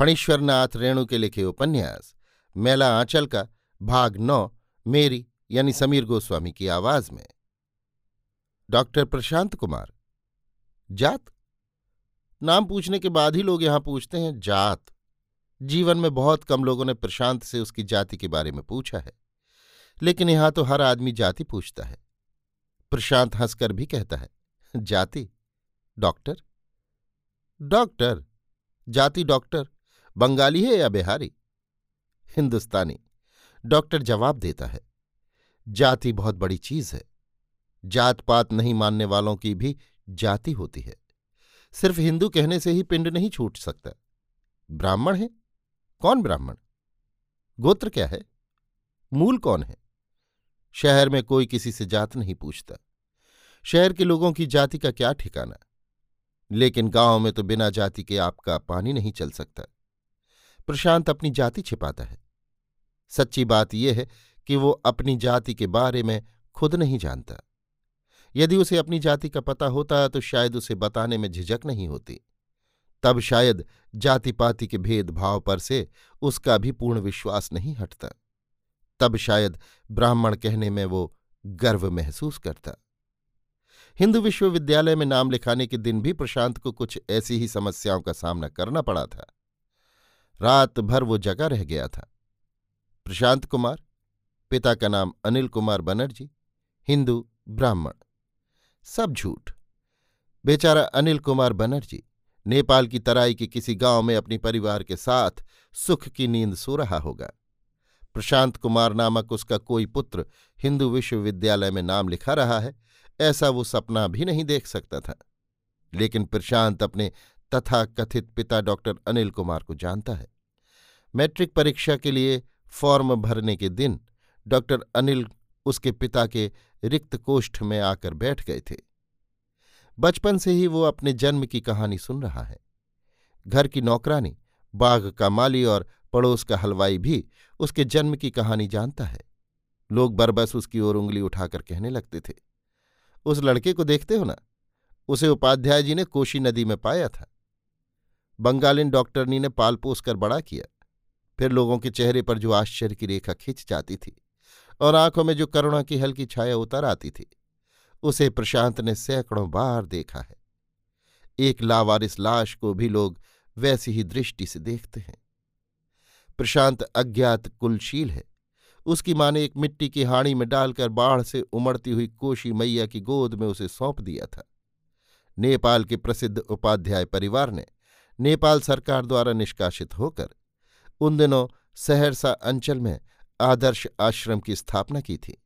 फणीश्वरनाथ रेणु के लिखे उपन्यास, मेला आंचल का, भाग नौ, मेरी, यानी समीर गोस्वामी की आवाज़ में। डॉक्टर प्रशांत कुमार। जात? नाम पूछने के बाद ही लोग यहाँ पूछते हैं, जात। जीवन में बहुत कम लोगों ने प्रशांत से उसकी जाति के बारे में पूछा है, लेकिन यहाँ तो हर आदमी जाति पूछता है। प्रशांत हंसकर भी कहता है, जाति? डॉक्टर? डॉक्टर? जाति डॉक्टर? बंगाली है या बिहारी? हिंदुस्तानी। डॉक्टर जवाब देता है, जाति बहुत बड़ी चीज़ है। जात पात नहीं मानने वालों की भी जाति होती है। सिर्फ़ हिंदू कहने से ही पिंड नहीं छूट सकता। ब्राह्मण है? कौन ब्राह्मण? गोत्र क्या है? मूल कौन है? शहर में कोई किसी से जात नहीं पूछता। शहर के लोगों की जाति का क्या ठिकाना? लेकिन गाँव में तो बिना जाति के आपका पानी नहीं चल सकता। प्रशांत अपनी जाति छिपाता है। सच्ची बात यह है कि वो अपनी जाति के बारे में खुद नहीं जानता। यदि उसे अपनी जाति का पता होता तो शायद उसे बताने में झिझक नहीं होती। तब शायद जाति पाति के भेदभाव पर से उसका भी पूर्ण विश्वास नहीं हटता। तब शायद ब्राह्मण कहने में वो गर्व महसूस करता। हिंदू विश्वविद्यालय में नाम लिखाने के दिन भी प्रशांत को कुछ ऐसी ही समस्याओं का सामना करना पड़ा था। रात भर वो जगा रह गया था। प्रशांत कुमार, पिता का नाम अनिल कुमार बनर्जी, हिंदू, ब्राह्मण, सब झूठ। बेचारा अनिल कुमार बनर्जी नेपाल की तराई के किसी गाँव में अपने परिवार के साथ सुख की नींद सो रहा होगा। प्रशांत कुमार नामक उसका कोई पुत्र हिंदू विश्वविद्यालय में नाम लिखा रहा है, ऐसा वो सपना भी नहीं देख सकता था। लेकिन प्रशांत अपने तथा कथित पिता डॉक्टर अनिल कुमार को जानता है। मैट्रिक परीक्षा के लिए फॉर्म भरने के दिन डॉक्टर अनिल उसके पिता के रिक्त कोष्ठ में आकर बैठ गए थे। बचपन से ही वो अपने जन्म की कहानी सुन रहा है। घर की नौकरानी, बाघ का माली और पड़ोस का हलवाई भी उसके जन्म की कहानी जानता है। लोग बरबस उसकी ओर उंगली उठाकर कहने लगते थे, उस लड़के को देखते हो ना? उसे उपाध्याय जी ने कोशी नदी में पाया था। बंगालिन डॉक्टरनी ने पाल पोस कर बड़ा किया। फिर लोगों के चेहरे पर जो आश्चर्य की रेखा खिंच जाती थी और आँखों में जो करुणा की हल्की छाया उतर आती थी, उसे प्रशांत ने सैकड़ों बार देखा है। एक लावारिस लाश को भी लोग वैसी ही दृष्टि से देखते हैं। प्रशांत अज्ञात कुलशील है। उसकी माँ ने एक मिट्टी की हाणी में डालकर बाढ़ से उमड़ती हुई कोशी मैया की गोद में उसे सौंप दिया था। नेपाल के प्रसिद्ध उपाध्याय परिवार ने नेपाल सरकार द्वारा निष्कासित होकर उन दिनों सहरसा अंचल में आदर्श आश्रम की स्थापना की थी।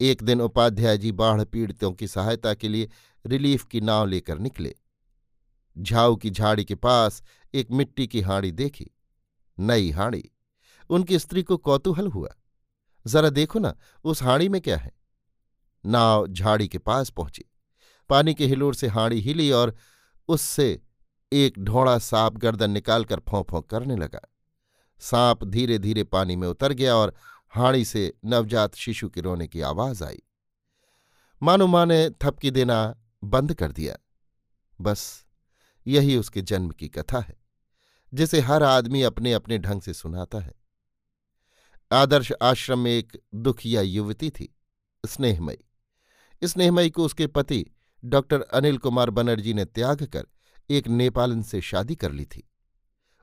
एक दिन उपाध्याय जी बाढ़ पीड़ितों की सहायता के लिए रिलीफ की नाव लेकर निकले। झाऊ की झाड़ी के पास एक मिट्टी की हाड़ी देखी, नई हाड़ी। उनकी स्त्री को कौतूहल हुआ, जरा देखो ना, उस हाड़ी में क्या है? नाव झाड़ी के पास पहुँची। पानी के हिलोर से हाड़ी हिली और उससे एक ढोड़ा सांप गर्दन निकालकर फों फों करने लगा। सांप धीरे धीरे पानी में उतर गया और हाड़ी से नवजात शिशु के रोने की आवाज़ आई। मानो माँ ने थपकी देना बंद कर दिया। बस, यही उसके जन्म की कथा है, जिसे हर आदमी अपने अपने ढंग से सुनाता है। आदर्श आश्रम में एक दुखिया युवती थी, स्नेहमयी। स्नेहमयी को उसके पति डॉक्टर अनिल कुमार बनर्जी ने त्याग कर एक नेपालन से शादी कर ली थी।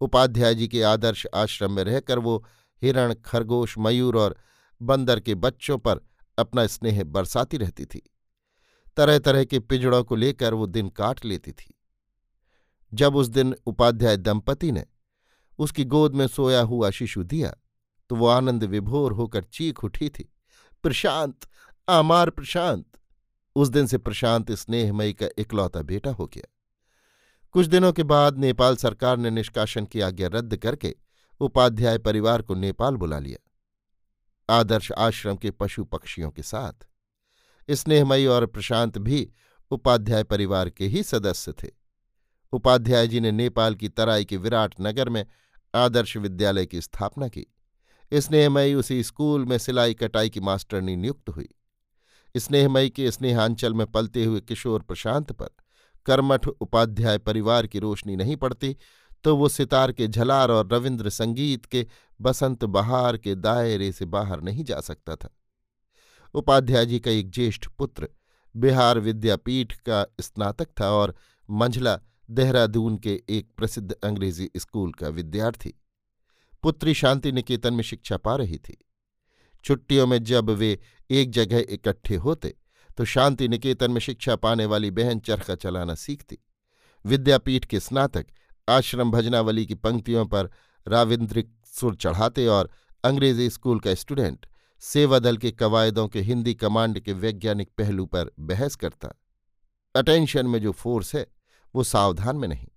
उपाध्याय जी के आदर्श आश्रम में रहकर वो हिरण, खरगोश, मयूर और बंदर के बच्चों पर अपना स्नेह बरसाती रहती थी। तरह तरह के पिजड़ों को लेकर वो दिन काट लेती थी। जब उस दिन उपाध्याय दंपति ने उसकी गोद में सोया हुआ शिशु दिया तो वो आनंद विभोर होकर चीख उठी थी, प्रशांत, आमार प्रशांत! उस दिन से प्रशांत स्नेहमयी का इकलौता बेटा हो गया। कुछ दिनों के बाद नेपाल सरकार ने निष्कासन की आज्ञा रद्द करके उपाध्याय परिवार को नेपाल बुला लिया। आदर्श आश्रम के पशु पक्षियों के साथ। स्नेहमयी और प्रशांत भी उपाध्याय परिवार के ही सदस्य थे। उपाध्याय जी ने नेपाल की तराई के विराट नगर में आदर्श विद्यालय की स्थापना की। स्नेहमयी उसी स्कूल में सिलाई कटाई की मास्टरनी नियुक्त हुई। स्नेहमयी के स्नेहांचल में पलते हुए किशोर प्रशांत पर कर्मठ उपाध्याय परिवार की रोशनी नहीं पड़ती तो वो सितार के झलार और रविन्द्र संगीत के बसंत बहार के दायरे से बाहर नहीं जा सकता था। उपाध्याय जी का एक ज्येष्ठ पुत्र बिहार विद्यापीठ का स्नातक था और मंझला देहरादून के एक प्रसिद्ध अंग्रेज़ी स्कूल का विद्यार्थी। पुत्री शांति निकेतन में शिक्षा पा रही थी। छुट्टियों में जब वे एक जगह इकट्ठे होते तो शांति निकेतन में शिक्षा पाने वाली बहन चरखा चलाना सीखती। विद्यापीठ के स्नातक आश्रम भजनावली की पंक्तियों पर राविन्द्रिक सुर चढ़ाते और अंग्रेज़ी स्कूल का स्टूडेंट सेवा दल के कवायदों के हिंदी कमांड के वैज्ञानिक पहलू पर बहस करता। अटेंशन में जो फोर्स है, वो सावधान में नहीं।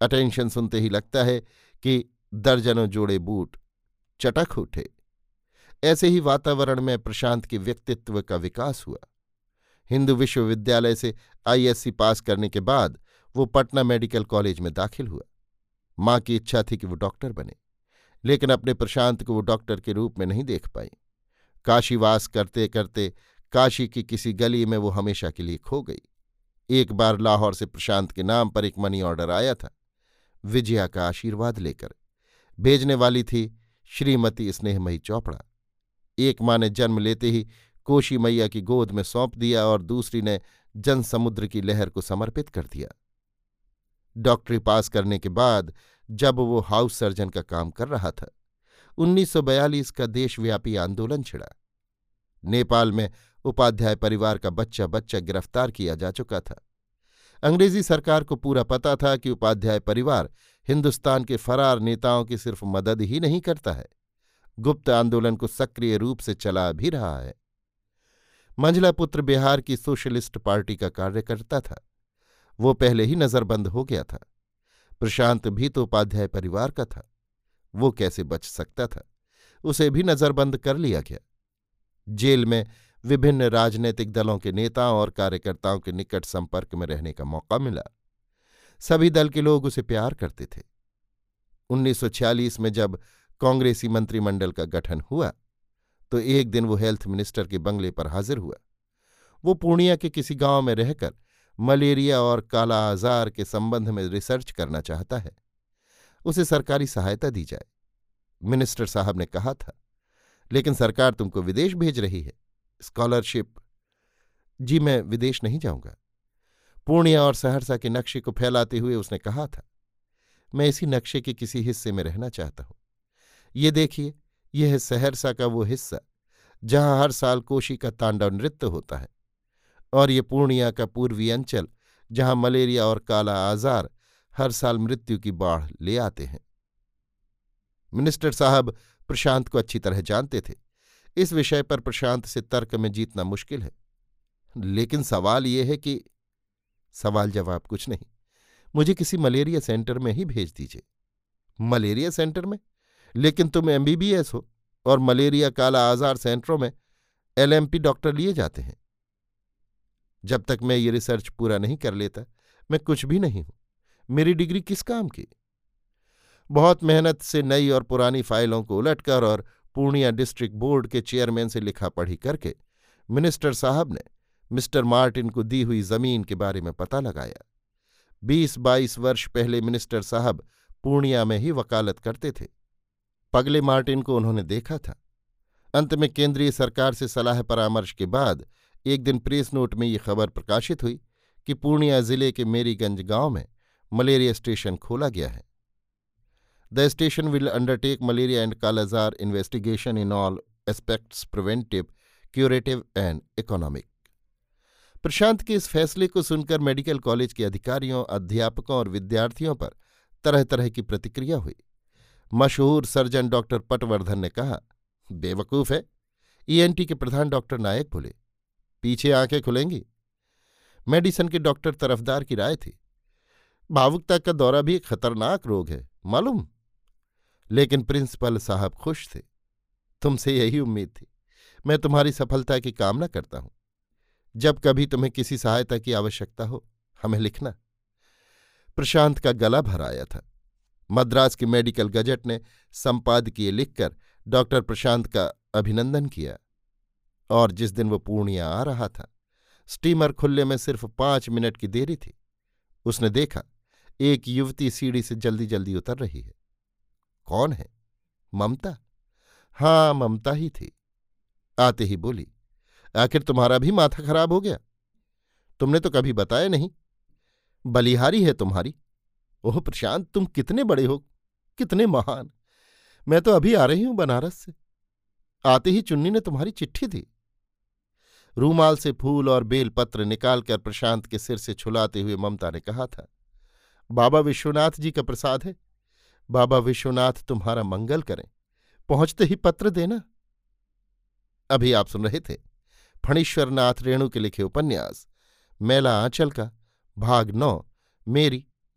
अटेंशन सुनते ही लगता है कि दर्जनों जोड़े बूट चटक उठे। ऐसे ही वातावरण में प्रशांत के व्यक्तित्व का विकास हुआ। हिंदू विश्वविद्यालय से आईएससी पास करने के बाद वो पटना मेडिकल कॉलेज में दाखिल हुआ। माँ की इच्छा थी कि वो डॉक्टर बने, लेकिन अपने प्रशांत को वो डॉक्टर के रूप में नहीं देख पाई। काशीवास करते करते काशी की किसी गली में वो हमेशा के लिए खो गई। एक बार लाहौर से प्रशांत के नाम पर एक मनी ऑर्डर आया था। विजया का आशीर्वाद लेकर भेजने वाली थी श्रीमती स्नेहमयी चौपड़ा। एक माँ ने जन्म लेते ही कोशी मैया की गोद में सौंप दिया और दूसरी ने जनसमुद्र की लहर को समर्पित कर दिया। डॉक्टरी पास करने के बाद जब वो हाउस सर्जन का काम कर रहा था 1942 का देशव्यापी आंदोलन छिड़ा। नेपाल में उपाध्याय परिवार का बच्चा बच्चा गिरफ़्तार किया जा चुका था। अंग्रेज़ी सरकार को पूरा पता था कि उपाध्याय परिवार हिंदुस्तान के फरार नेताओं की सिर्फ़ मदद ही नहीं करता है। गुप्त आंदोलन को सक्रिय रूप से चला भी रहा है। मंझला पुत्र बिहार की सोशलिस्ट पार्टी का कार्यकर्ता था। वो पहले ही नजरबंद हो गया था। प्रशांत भी तो उपाध्याय परिवार का था। वो कैसे बच सकता था? उसे भी नजरबंद कर लिया गया। जेल में विभिन्न राजनीतिक दलों के नेताओं और कार्यकर्ताओं के निकट संपर्क में रहने का मौका मिला। सभी दल के लोग उसे प्यार करते थे। 1946 में जब कांग्रेसी मंत्रिमंडल का गठन हुआ तो एक दिन वो हेल्थ मिनिस्टर के बंगले पर हाजिर हुआ। वो पूर्णिया के किसी गाँव में रहकर मलेरिया और काला आजार के संबंध में रिसर्च करना चाहता है। उसे सरकारी सहायता दी जाए। मिनिस्टर साहब ने कहा था, लेकिन सरकार तुमको विदेश भेज रही है। स्कॉलरशिप जी, मैं विदेश नहीं जाऊँगा। पूर्णिया और सहरसा के नक्शे को फैलाते हुए उसने कहा था, मैं इसी नक्शे के किसी हिस्से में रहना चाहता हूँ। ये देखिए यह सहरसा का वो हिस्सा, जहाँ हर साल कोशी का तांडव नृत्य होता है, और ये पूर्णिया का पूर्वी अंचल, जहाँ मलेरिया और काला आजार हर साल मृत्यु की बाढ़ ले आते हैं। मिनिस्टर साहब प्रशांत को अच्छी तरह जानते थे। इस विषय पर प्रशांत से तर्क में जीतना मुश्किल है। लेकिन सवाल यह है कि सवाल जवाब कुछ नहीं। मुझे किसी मलेरिया सेंटर में ही भेज दीजिए। मलेरिया सेंटर में? लेकिन तुम एमबीबीएस हो और मलेरिया काला आजार सेंटरों में एलएमपी डॉक्टर लिए जाते हैं। जब तक मैं ये रिसर्च पूरा नहीं कर लेता, मैं कुछ भी नहीं हूँ। मेरी डिग्री किस काम की? बहुत मेहनत से नई और पुरानी फाइलों को उलटकर और पूर्णिया डिस्ट्रिक्ट बोर्ड के चेयरमैन से लिखा पढ़ी करके मिनिस्टर साहब ने मिस्टर मार्टिन को दी हुई ज़मीन के बारे में पता लगाया। बीस बाईस वर्ष पहले मिनिस्टर साहब पूर्णिया में ही वकालत करते थे। पगले मार्टिन को उन्होंने देखा था। अंत में केंद्रीय सरकार से सलाह परामर्श के बाद एक दिन प्रेस नोट में ये खबर प्रकाशित हुई कि पूर्णिया ज़िले के मेरीगंज गाँव में मलेरिया स्टेशन खोला गया है। The station will undertake malaria and kala-azar investigation in all aspects preventive, curative and economic. Prashant के इस फैसले को सुनकर मेडिकल कॉलेज के अधिकारियों, अध्यापकों और विद्यार्थियों पर तरह तरह की प्रतिक्रिया हुई। मशहूर सर्जन डॉक्टर पटवर्धन ने कहा, बेवकूफ़ है। ईएनटी के प्रधान डॉक्टर नायक बोले, पीछे आँखें खुलेंगी। मेडिसन के डॉक्टर तरफदार की राय थी। भावुकता का दौरा भी एक खतरनाक रोग है, मालूम? लेकिन प्रिंसिपल साहब खुश थे। तुमसे यही उम्मीद थी। मैं तुम्हारी सफलता की कामना करता हूँ। जब कभी तुम्हें किसी सहायता की आवश्यकता हो, हमें लिखना। प्रशांत का गला भर आया था। मद्रास की मेडिकल गजट ने संपादकीय लिखकर डॉक्टर प्रशांत का अभिनंदन किया। और जिस दिन वो पूर्णिया आ रहा था, स्टीमर खुलने में सिर्फ़ पाँच मिनट की देरी थी। उसने देखा, एक युवती सीढ़ी से जल्दी जल्दी उतर रही है। कौन है? ममता? हाँ ममता ही थी। आते ही बोली, आखिर तुम्हारा भी माथा खराब हो गया? तुमने तो कभी बताया नहीं। बलिहारी है तुम्हारी। ओह, प्रशांत, तुम कितने बड़े हो, कितने महान। मैं तो अभी आ रही हूँ बनारस से। आते ही चुन्नी ने तुम्हारी चिट्ठी दी। रूमाल से फूल और बेलपत्र निकालकर प्रशांत के सिर से छुलाते हुए ममता ने कहा था, बाबा विश्वनाथ जी का प्रसाद है। बाबा विश्वनाथ तुम्हारा मंगल करें। पहुँचते ही पत्र देना। अभी आप सुन रहे थे फणीश्वरनाथ रेणु के लिखे उपन्यास, मेला आंचल का, भाग नौ, मेरी